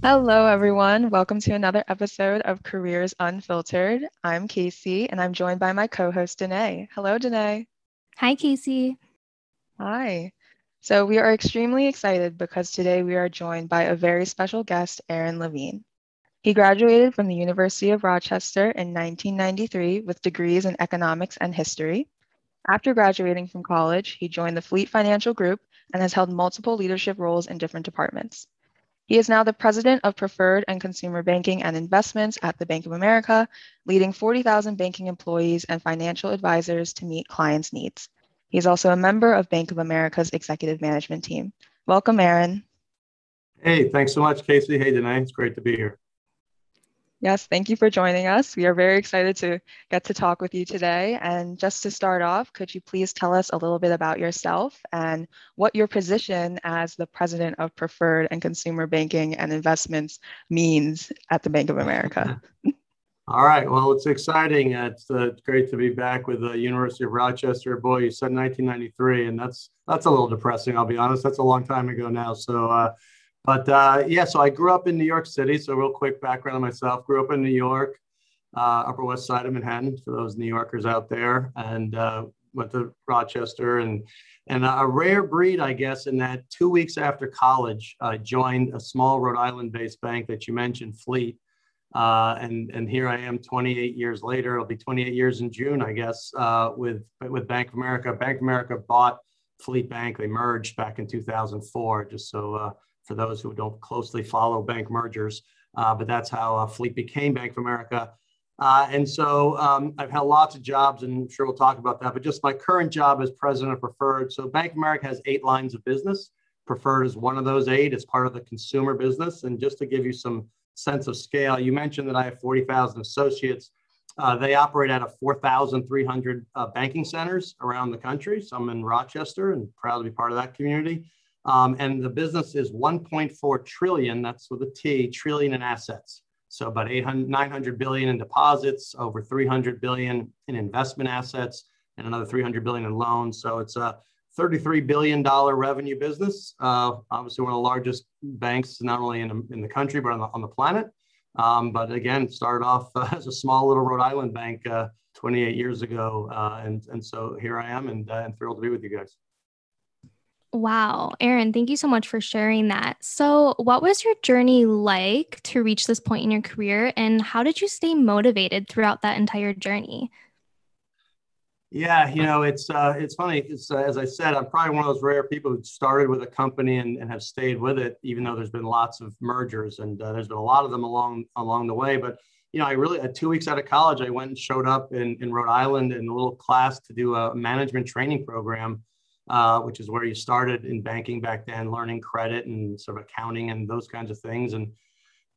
Hello, everyone. Welcome to another episode of Careers Unfiltered. I'm Casey, and I'm joined by my co host, Danae. Hello, Danae. Hi, Casey. Hi. So, we are extremely excited because today we are joined by a very special guest, Aron Levine. He graduated from the University of Rochester in 1993 with degrees in economics and history. After graduating from college, he joined the Fleet Financial Group and has held multiple leadership roles in different departments. He is now the president of Preferred and Consumer Banking and Investments at the Bank of America, leading 40,000 banking employees and financial advisors to meet clients' needs. He's also a member of Bank of America's executive management team. Welcome, Aron. Hey, thanks so much, Casey. Hey, Danae. It's great to be here. Yes, thank you for joining us. We are very excited to get to talk with you today. And just to start off, could you please tell us a little bit about yourself and what your position as the president of Preferred and Consumer Banking and Investments means at the Bank of America? All right. Well, it's exciting. It's uh, great to be back with the University of Rochester. Boy, you said 1993, and that's that's a little depressing. I'll be honest. That's a long time ago now. So. Uh, but uh, yeah, so I grew up in New York City. So real quick background on myself: grew up in New York, uh, Upper West Side of Manhattan, for those New Yorkers out there, and uh, went to Rochester and and a rare breed, I guess, in that two weeks after college, I joined a small Rhode Island-based bank that you mentioned, Fleet. Uh, and and here I am 28 years later. It'll be 28 years in June, I guess, uh, with with Bank of America. Bank of America bought Fleet Bank. They merged back in 2004, just so uh, for those who don't closely follow bank mergers. Uh, but that's how uh, Fleet became Bank of America. Uh, and so um, I've had lots of jobs, and I'm sure we'll talk about that. But just my current job as president of Preferred. So Bank of America has eight lines of business. Preferred is one of those eight. It's part of the consumer business. And just to give you some sense of scale, you mentioned that I have 40,000 associates. Uh, they operate out of 4,300 uh, banking centers around the country. Some in Rochester, and proud to be part of that community. Um, and the business is 1.4 trillion, that's with a T, trillion in assets. So about 800, 900 billion in deposits, over 300 billion in investment assets, and another 300 billion in loans. So it's a 33 billion dollar revenue business. Uh, obviously, one of the largest banks, not only in, in the country but on the, on the planet. Um, but again, started off uh, as a small little Rhode Island bank uh, 28 years ago, uh, and and so here I am, and, uh, and thrilled to be with you guys. Wow. Aron, thank you so much for sharing that. So, what was your journey like to reach this point in your career, and how did you stay motivated throughout that entire journey? Yeah, you know, it's uh, it's funny. It's uh, as I said, I'm probably one of those rare people who started with a company and, and have stayed with it, even though there's been lots of mergers and uh, there's been a lot of them along along the way. But you know, I really at two weeks out of college, I went and showed up in, in Rhode Island in a little class to do a management training program uh, which is where you started in banking back then, learning credit and sort of accounting and those kinds of things. And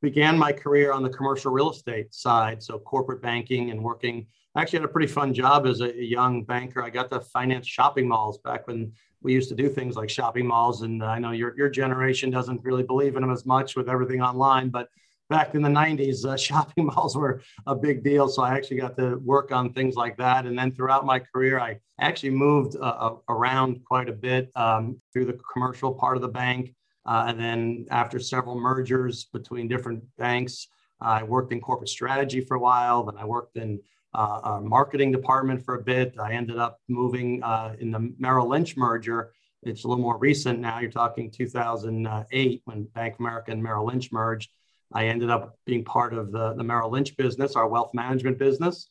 began my career on the commercial real estate side, so corporate banking and working. I actually had a pretty fun job as a, young banker. I got to finance shopping malls back when we used to do things like shopping malls. And I know your, your generation doesn't really believe in them as much with everything online, but back in the 90s, uh, shopping malls were a big deal. So I actually got to work on things like that. And then throughout my career, I actually moved uh, around quite a bit um, through the commercial part of the bank. Uh, and then after several mergers between different banks, I worked in corporate strategy for a while. Then I worked in uh, a marketing department for a bit. I ended up moving uh, in the Merrill Lynch merger. It's a little more recent now. You're talking 2008 when Bank of America and Merrill Lynch merged. I ended up being part of the, the Merrill Lynch business, our wealth management business.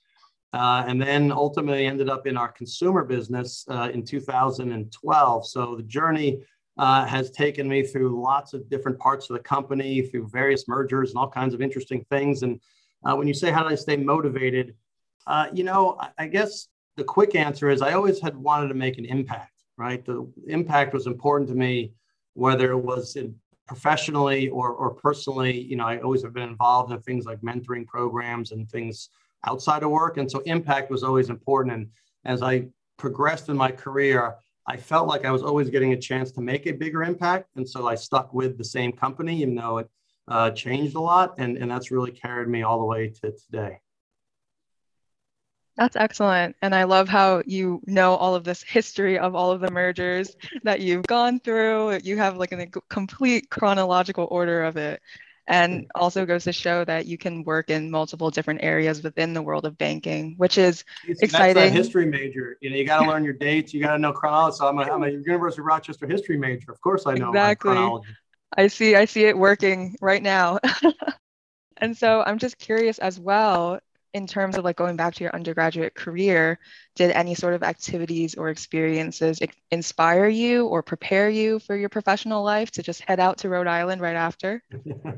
Uh, and then ultimately ended up in our consumer business uh, in 2012. So the journey uh, has taken me through lots of different parts of the company, through various mergers and all kinds of interesting things. And uh, when you say, how did I stay motivated? Uh, you know, I, I guess the quick answer is I always had wanted to make an impact, right? The impact was important to me, whether it was in professionally or, or personally, you know, I always have been involved in things like mentoring programs and things outside of work. And so impact was always important. And as I progressed in my career, I felt like I was always getting a chance to make a bigger impact. And so I stuck with the same company, even though it uh, changed a lot. And, and that's really carried me all the way to today. That's excellent. And I love how you know all of this history of all of the mergers that you've gone through. You have like a complete chronological order of it. and also goes to show that you can work in multiple different areas within the world of banking, which is That's exciting. a history major. You know, you got to learn your dates. You got to know chronology. So I'm a, I'm a University of Rochester history major. Of course, I know exactly. chronology. I see. I see it working right now. and so I'm just curious as well in terms of like going back to your undergraduate career, did any sort of activities or experiences inspire you or prepare you for your professional life to just head out to Rhode Island right after?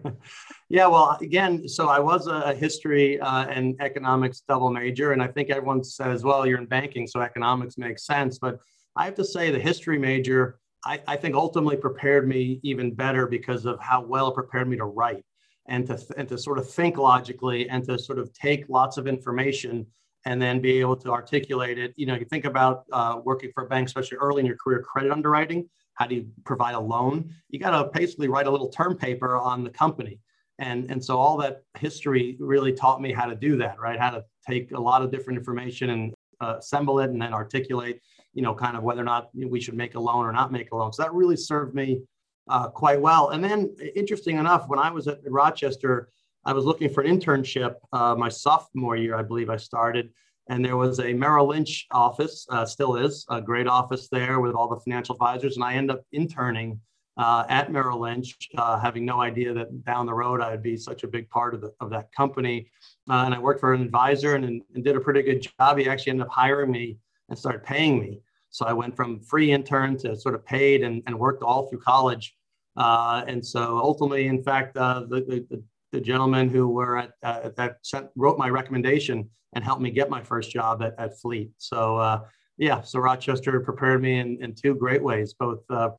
yeah, well, again, so I was a history uh, and economics double major, and I think everyone says, well, you're in banking, so economics makes sense. But I have to say, the history major, I, I think ultimately prepared me even better because of how well it prepared me to write and to, and to sort of think logically and to sort of take lots of information and then be able to articulate it. You know, you think about uh, working for a bank, especially early in your career, credit underwriting. How do you provide a loan? You got to basically write a little term paper on the company. And, and so all that history really taught me how to do that, right? How to take a lot of different information and uh, assemble it and then articulate, you know, kind of whether or not we should make a loan or not make a loan. So that really served me uh, quite well. And then, interesting enough, when I was at Rochester, I was looking for an internship uh, my sophomore year, I believe I started. And there was a Merrill Lynch office, uh, still is, a great office there with all the financial advisors. And I ended up interning uh, at Merrill Lynch, uh, having no idea that down the road I would be such a big part of, the, of that company. Uh, and I worked for an advisor and, and did a pretty good job. He actually ended up hiring me and started paying me. So I went from free intern to sort of paid and, and worked all through college. Uh, and so ultimately, in fact, uh, the, the, the, gentleman who were at uh, that sent, wrote my recommendation and helped me get my first job at, at Fleet. So uh, yeah, so Rochester prepared me in, in two great ways, both uh,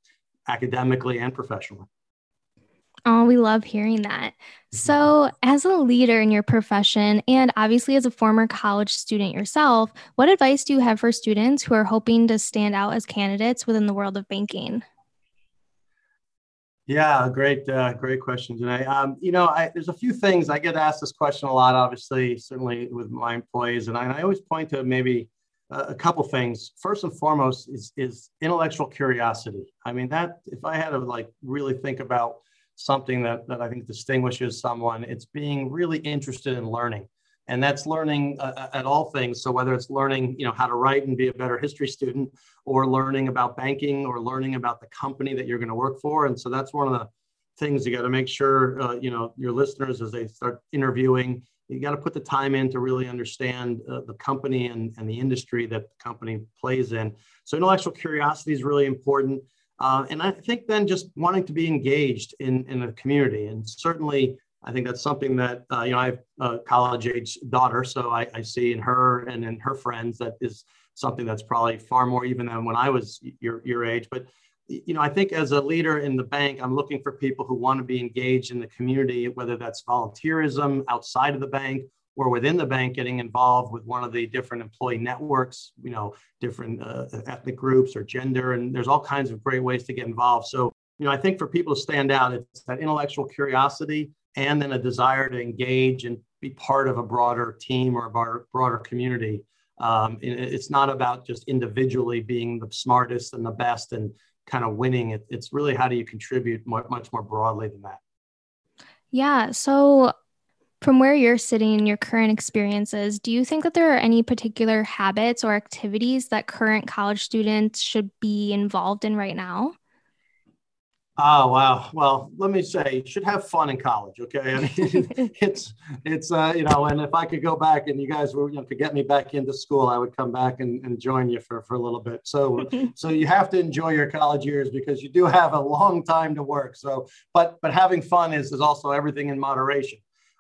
academically and professionally. Oh, we love hearing that. Mm-hmm. So, as a leader in your profession, and obviously as a former college student yourself, what advice do you have for students who are hoping to stand out as candidates within the world of banking? Yeah, great, uh, great question, Janae. Um, you know, I, there's a few things I get asked this question a lot. Obviously, certainly with my employees, and I, and I always point to maybe a couple things. First and foremost is is intellectual curiosity. I mean, that if I had to like really think about something that, that I think distinguishes someone. It's being really interested in learning. And that's learning uh, uh, at all things. So whether it's learning, you know, how to write and be a better history student, or learning about banking, or learning about the company that you're going to work for. And so that's one of the things you got to make sure, uh, you know, your listeners as they start interviewing, you got to put the time in to really understand uh, the company and, and the industry that the company plays in. So intellectual curiosity is really important. Uh, and I think then just wanting to be engaged in, in the community. And certainly, I think that's something that, uh, you know, I have a college age daughter, so I, I, see in her and in her friends that is something that's probably far more even than when I was your, your age. But, you know, I think as a leader in the bank, I'm looking for people who want to be engaged in the community, whether that's volunteerism outside of the bank or within the bank getting involved with one of the different employee networks, you know, different uh, ethnic groups or gender, and there's all kinds of great ways to get involved. So, you know, I think for people to stand out, it's that intellectual curiosity and then a desire to engage and be part of a broader team or a broader, broader community. Um, it's not about just individually being the smartest and the best and kind of winning. It, it's really how do you contribute much more broadly than that. Yeah. So from where you're sitting in your current experiences, do you think that there are any particular habits or activities that current college students should be involved in right now? Oh wow! Well, let me say, you should have fun in college. Okay, I mean, it's it's uh, you know, and if I could go back and you guys were you know could get me back into school, I would come back and, and join you for for a little bit. So so you have to enjoy your college years because you do have a long time to work. So, but but having fun is is also everything in moderation.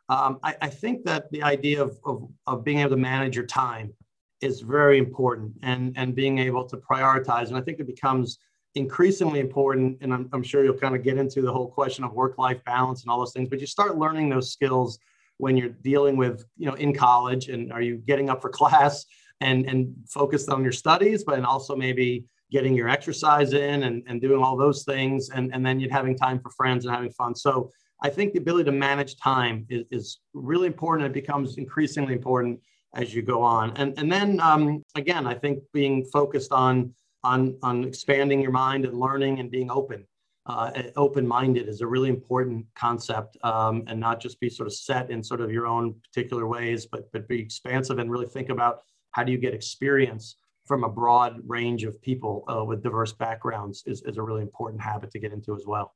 Um, I, I, think that the idea of, of, of, being able to manage your time is very important and, and being able to prioritize. And I think it becomes increasingly important. And I'm, I'm sure you'll kind of get into the whole question of work life balance and all those things, but you start learning those skills when you're dealing with, you know, in college and are you getting up for class and, and focused on your studies, but and also maybe getting your exercise in and, and doing all those things. And, and then you're having time for friends and having fun. So I think the ability to manage time is, is really important. It becomes increasingly important as you go on. And, and then um, again, I think being focused on, on, on expanding your mind and learning and being open. uh, open-minded is a really important concept um, and not just be sort of set in sort of your own particular ways but but be expansive and really think about how do you get experience from a broad range of people uh, with diverse backgrounds is, is a really important habit to get into as well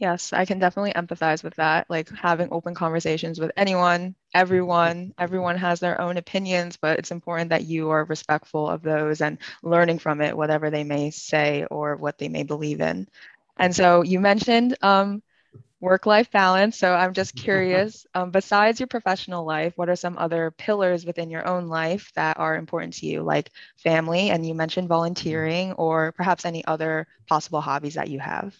Yes, I can definitely empathize with that. Like having open conversations with anyone, everyone, everyone has their own opinions, but it's important that you are respectful of those and learning from it, whatever they may say or what they may believe in. And so you mentioned um, work life balance. So I'm just curious, um, besides your professional life, what are some other pillars within your own life that are important to you, like family? And you mentioned volunteering or perhaps any other possible hobbies that you have.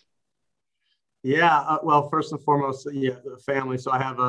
Yeah, uh, well, first and foremost, yeah, the family. So I have a,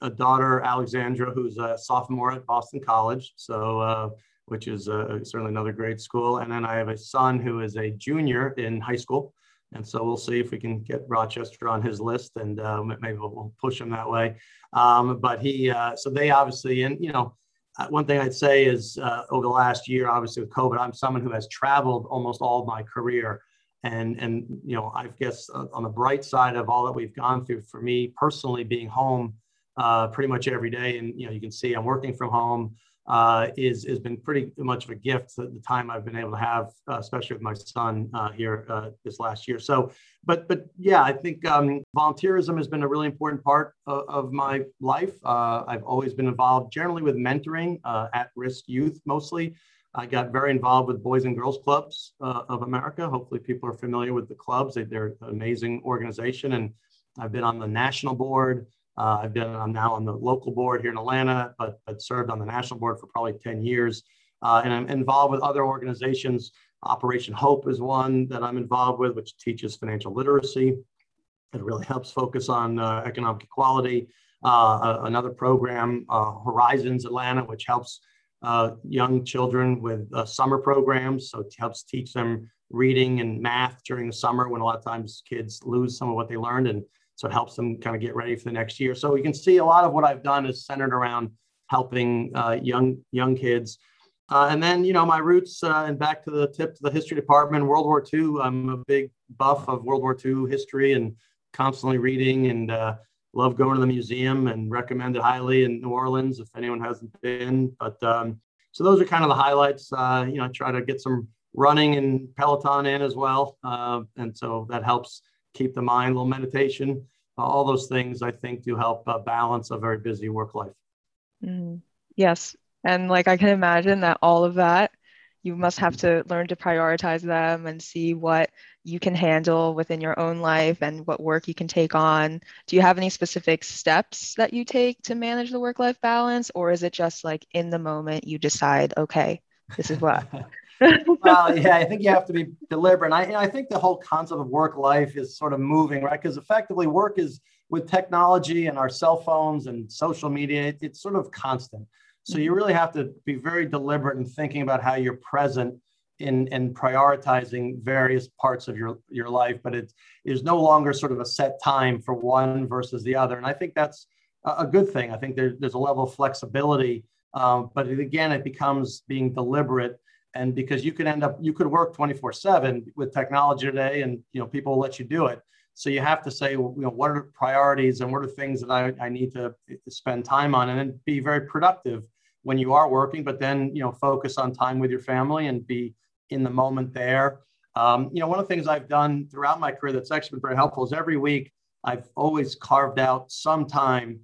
a, a, daughter, Alexandra, who's a sophomore at Boston College, so uh, which is uh, certainly another great school. And then I have a son who is a junior in high school, and so we'll see if we can get Rochester on his list, and uh, maybe we'll, we'll, push him that way. Um, but he, uh, so they obviously, and you know, uh, one thing I'd say is over the last year, obviously with COVID, I'm someone who has traveled almost all of my career and and you know i guess uh, on the bright side of all that we've gone through for me personally being home uh, pretty much every day and you know you can see i'm working from home uh, is has been pretty much of a gift the time I've been able to have, uh, especially with my son uh, here uh, this last year. So, but but yeah, I think um, volunteerism has been a really important part of, of my life. I've always been involved, generally with mentoring at-risk youth, mostly. I got very involved with Boys and Girls Clubs uh, of America. Hopefully, people are familiar with the clubs. They, are an amazing organization, and I've been on the national board. Uh, I've been I'm now on the local board here in Atlanta, but, but served on the national board for probably 10 years. Uh, and I'm involved with other organizations. Operation Hope is one that I'm involved with, which teaches financial literacy. It really helps focus on uh, economic equality. Uh, another program, uh, Horizons Atlanta, which helps uh, young children with uh, summer programs. So it helps teach them reading and math during the summer when a lot of times kids lose some of what they learned. And so it helps them kind of get ready for the next year. So you can see a lot of what I've done is centered around helping uh, young young kids. Uh, and then, you know, my roots uh, and back to the tip to the history department, World War II. I'm a big buff of World War II history and constantly reading and love going to the museum and recommend it highly in New Orleans if anyone hasn't been. But um, so those are kind of the highlights. Uh, you know, I try to get some running and Peloton in as well, uh, and so that helps keep the mind, a little meditation. Uh, all those things I think do help uh, balance a very busy work life. Mm, yes, and like I can imagine that all of that you must have to learn to prioritize them and see what you can handle within your own life and what work you can take on. Do you have any specific steps that you take to manage the work life balance, or is it just like in the moment you decide, okay, this is what? well, yeah, I think you have to be deliberate. And I, I think the whole concept of work life is sort of moving, right? Because effectively, work is with technology and our cell phones and social media, it, it's sort of constant. So you mm-hmm. really have to be very deliberate in thinking about how you're present in, in prioritizing various parts of your, your life, but it is no longer sort of a set time for one versus the other. And I think that's a, good thing. I think there, there's a level of flexibility, um, but it, again, it becomes being deliberate. And because you could end up, you could work 24 seven with technology today and, you know, people will let you do it. So you have to say, you know, what are the priorities and what are things that I, I need to spend time on and then be very productive when you are working, but then, you know, focus on time with your family and be in the moment there. Um, you know, one of the things I've done throughout my career that's actually been very helpful is every week I've always carved out some time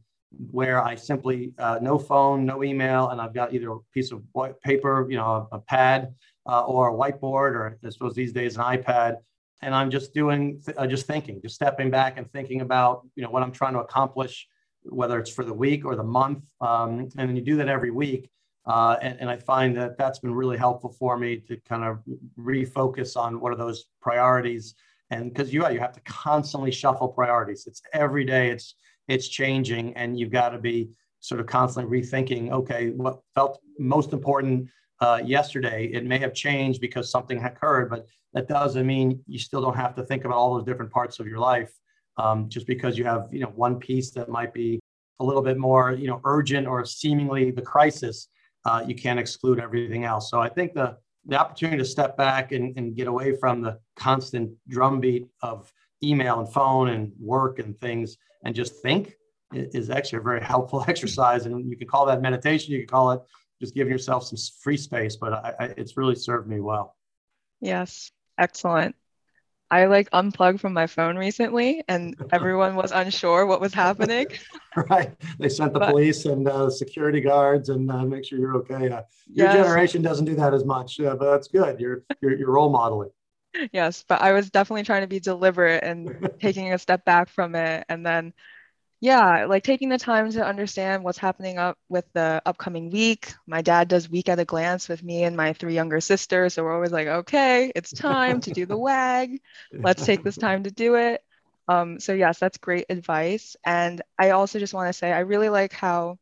where I simply uh, no phone, no email, and I've got either a piece of white paper, you know, a, a pad, uh, or a whiteboard, or I suppose these days an iPad, and I'm just doing, uh, just thinking, just stepping back and thinking about, you know, what I'm trying to accomplish, whether it's for the week or the month, um, and then you do that every week. Uh, and, and, I find that that's been really helpful for me to kind of refocus on what are those priorities. And because you, you have to constantly shuffle priorities. It's every day it's it's changing, and you've got to be sort of constantly rethinking. Okay, what felt most important uh, yesterday? It may have changed because something occurred, but that doesn't mean you still don't have to think about all those different parts of your life. Um, just because you have you know one piece that might be a little bit more you know urgent or seemingly the crisis uh, you can't exclude everything else. So I think the the opportunity to step back and, and get away from the constant drumbeat of email and phone and work and things and just think is actually a very helpful exercise. And you can call that meditation, you can call it just giving yourself some free space, but I, I, it's really served me well. Yes, excellent. I like unplugged from my phone recently and everyone was unsure what was happening. right. They sent the but, police and uh, security guards and uh, make sure you're okay. Uh, your yes. generation doesn't do that as much, uh, but that's good. You're, you're, you're role modeling. Yes, but I was definitely trying to be deliberate and taking a step back from it. And then yeah, like taking the time to understand what's happening up with the upcoming week. My dad does week at a glance with me and my three younger sisters. So we're always like, okay, it's time to do the WAG. Let's take this time to do it. Um, so yes, that's great advice. And I also just want to say I really like how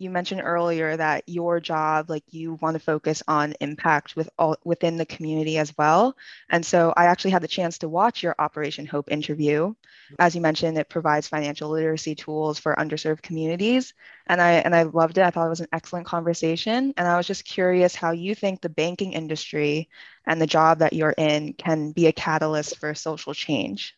you mentioned earlier that your job like you want to focus on impact with all within the community as well. And so i actually had the chance to watch your operation hope interview. As you mentioned it provides financial literacy tools for underserved communities and i and i loved it. I thought it was an excellent conversation and i was just curious how you think the banking industry and the job that you're in can be a catalyst for social change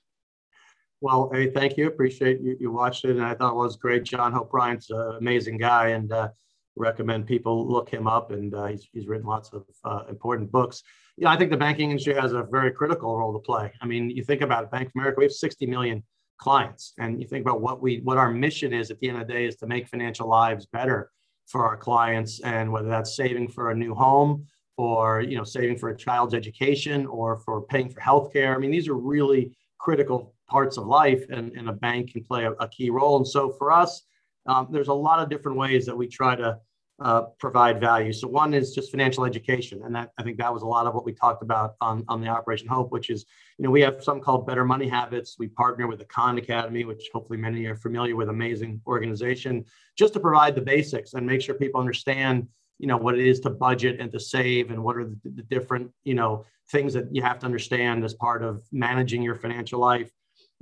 well, hey, thank you. Appreciate you. You watched it, and I thought it was great. John Hope Bryant's an amazing guy, and uh, recommend people look him up. And uh, he's, he's written lots of uh, important books. You know, I think the banking industry has a very critical role to play. I mean, you think about it, Bank of America, we have 60 million clients, and you think about what we what our mission is at the end of the day is to make financial lives better for our clients, and whether that's saving for a new home or you know saving for a child's education or for paying for healthcare. I mean, these are really critical parts of life, and, and a bank can play a, a key role. And so for us, um, there's a lot of different ways that we try to uh, provide value. So one is just financial education, and that I think that was a lot of what we talked about on, on the Operation Hope, which is you know we have some called Better Money Habits. We partner with the Khan Academy, which hopefully many are familiar with, amazing organization, just to provide the basics and make sure people understand you know what it is to budget and to save and what are the, the different you know things that you have to understand as part of managing your financial life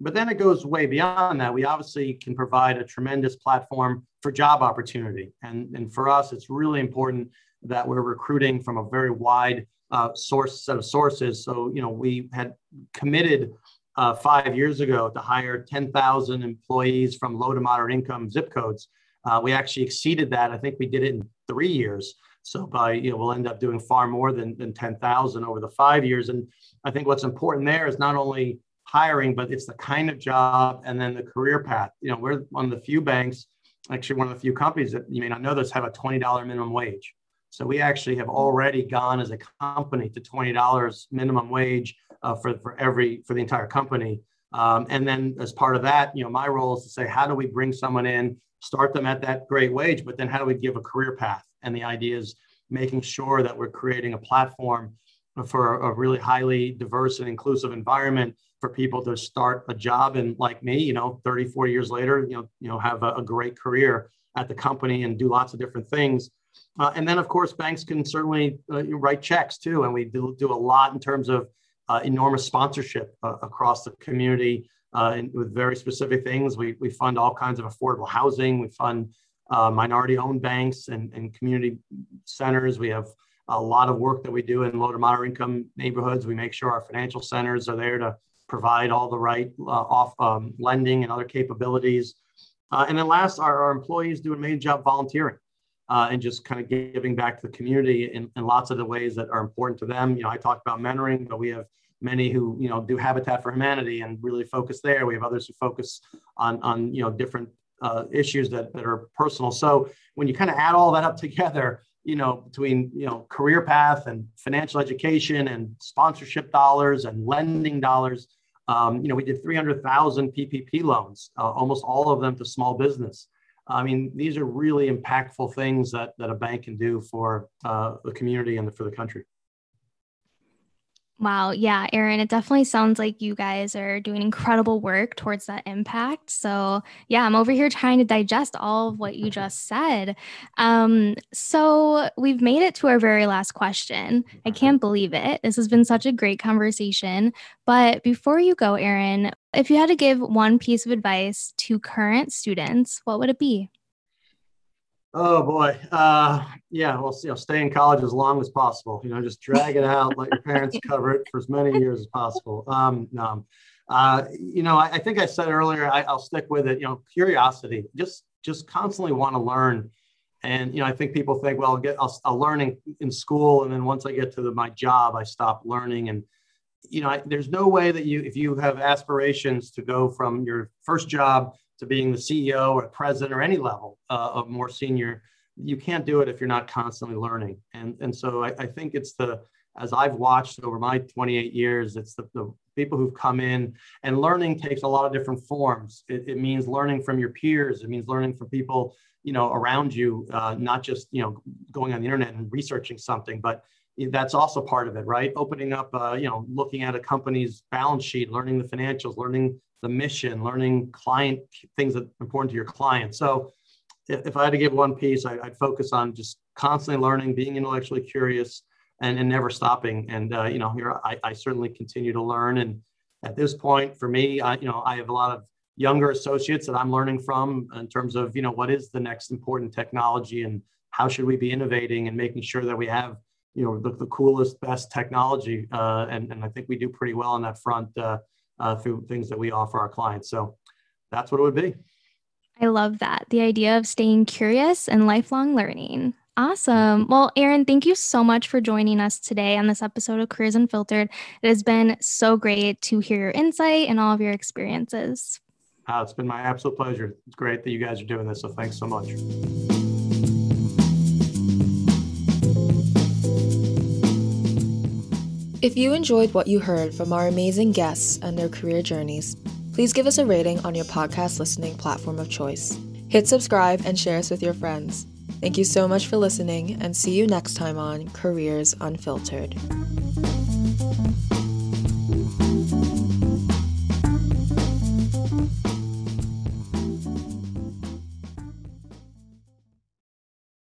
but then it goes way beyond that. We obviously can provide a tremendous platform for job opportunity. And, and for us, it's really important that we're recruiting from a very wide uh, source set of sources. So, you know, we had committed uh, five years ago to hire 10,000 employees from low to moderate income zip codes. Uh, we actually exceeded that. I think we did it in three years. So by, you know, we'll end up doing far more than, than 10,000 over the five years. And I think what's important there is not only hiring, but it's the kind of job and then the career path. You know, we're one of the few banks, actually one of the few companies that you may not know this have a $20 minimum wage. So we actually have already gone as a company to $20 minimum wage uh, for, for every, for the entire company. Um, and then as part of that, you know, my role is to say, how do we bring someone in, start them at that great wage, but then how do we give a career path? And the idea is making sure that we're creating a platform for a really highly diverse and inclusive environment for people to start a job and like me, you know, 30, 40 years later, you know, you know, have a, a great career at the company and do lots of different things. Uh, and then, of course, banks can certainly uh, write checks too. And we do, do a lot in terms of enormous sponsorship uh, across the community uh, with very specific things. We, we fund all kinds of affordable housing. We fund uh, minority owned banks and, and community centers. We have a lot of work that we do in low to moderate income neighborhoods. We make sure our financial centers are there to provide all the right uh, off um, lending and other capabilities. Uh, and then last, our, our, employees do a main job volunteering uh, and just kind of giving back to the community in, in lots of the ways that are important to them. You know, I talked about mentoring, but we have many who, you know, do Habitat for Humanity and really focus there. We have others who focus on, on you know, different uh, issues that, that are personal. So when you kind of add all that up together, you know, between, you know, career path and financial education and sponsorship dollars and lending dollars, um, you know, we did 300,000 PPP loans, uh, almost all of them to small business. I mean, these are really impactful things that, that a bank can do for uh, the community and for the country. Wow. Yeah, Aron, it definitely sounds like you guys are doing incredible work towards that impact. So, yeah, I'm over here trying to digest all of what you just said. Um, so, we've made it to our very last question. I can't believe it. This has been such a great conversation. But before you go, Aron, if you had to give one piece of advice to current students, what would it be? Oh boy, uh, yeah. Well, you know, stay in college as long as possible. You know, just drag it out, let your parents cover it for as many years as possible. Um, no, uh, you know, I, I, think I said earlier. I, will stick with it. You know, curiosity. Just, just constantly want to learn. And you know, I think people think, well, I'll get, I'll, I'll learn in, in, school, and then once I get to the, my job, I stop learning. And you know, I, there's no way that you, if you have aspirations to go from your first job to being the CEO or president or any level uh, of more senior, you can't do it if you're not constantly learning. And, and so I, I think it's the, as I've watched over my 28 years, it's the, the people who've come in and learning takes a lot of different forms. It, it means learning from your peers. It means learning from people, you know, around you, uh, not just, you know, going on the internet and researching something, but that's also part of it, right? Opening up, uh, you know, looking at a company's balance sheet, learning the financials, learning the mission, learning client things that are important to your client. So if, if I had to give one piece, I, would focus on just constantly learning, being intellectually curious, and, and never stopping. And uh, you know, here I, I, certainly continue to learn. And at this point, for me, I, you know, I have a lot of younger associates that I'm learning from in terms of you know what is the next important technology and how should we be innovating and making sure that we have you know the, the coolest, best technology. Uh, and, and I think we do pretty well on that front. Uh, uh, through things that we offer our clients. So that's what it would be. I love that. The idea of staying curious and lifelong learning. Awesome. Well, Aron, thank you so much for joining us today on this episode of Careers Unfiltered. It has been so great to hear your insight and all of your experiences. Uh, it's been my absolute pleasure. It's great that you guys are doing this. So thanks so much. If you enjoyed what you heard from our amazing guests and their career journeys, please give us a rating on your podcast listening platform of choice. Hit subscribe and share us with your friends. Thank you so much for listening, and see you next time on Careers Unfiltered.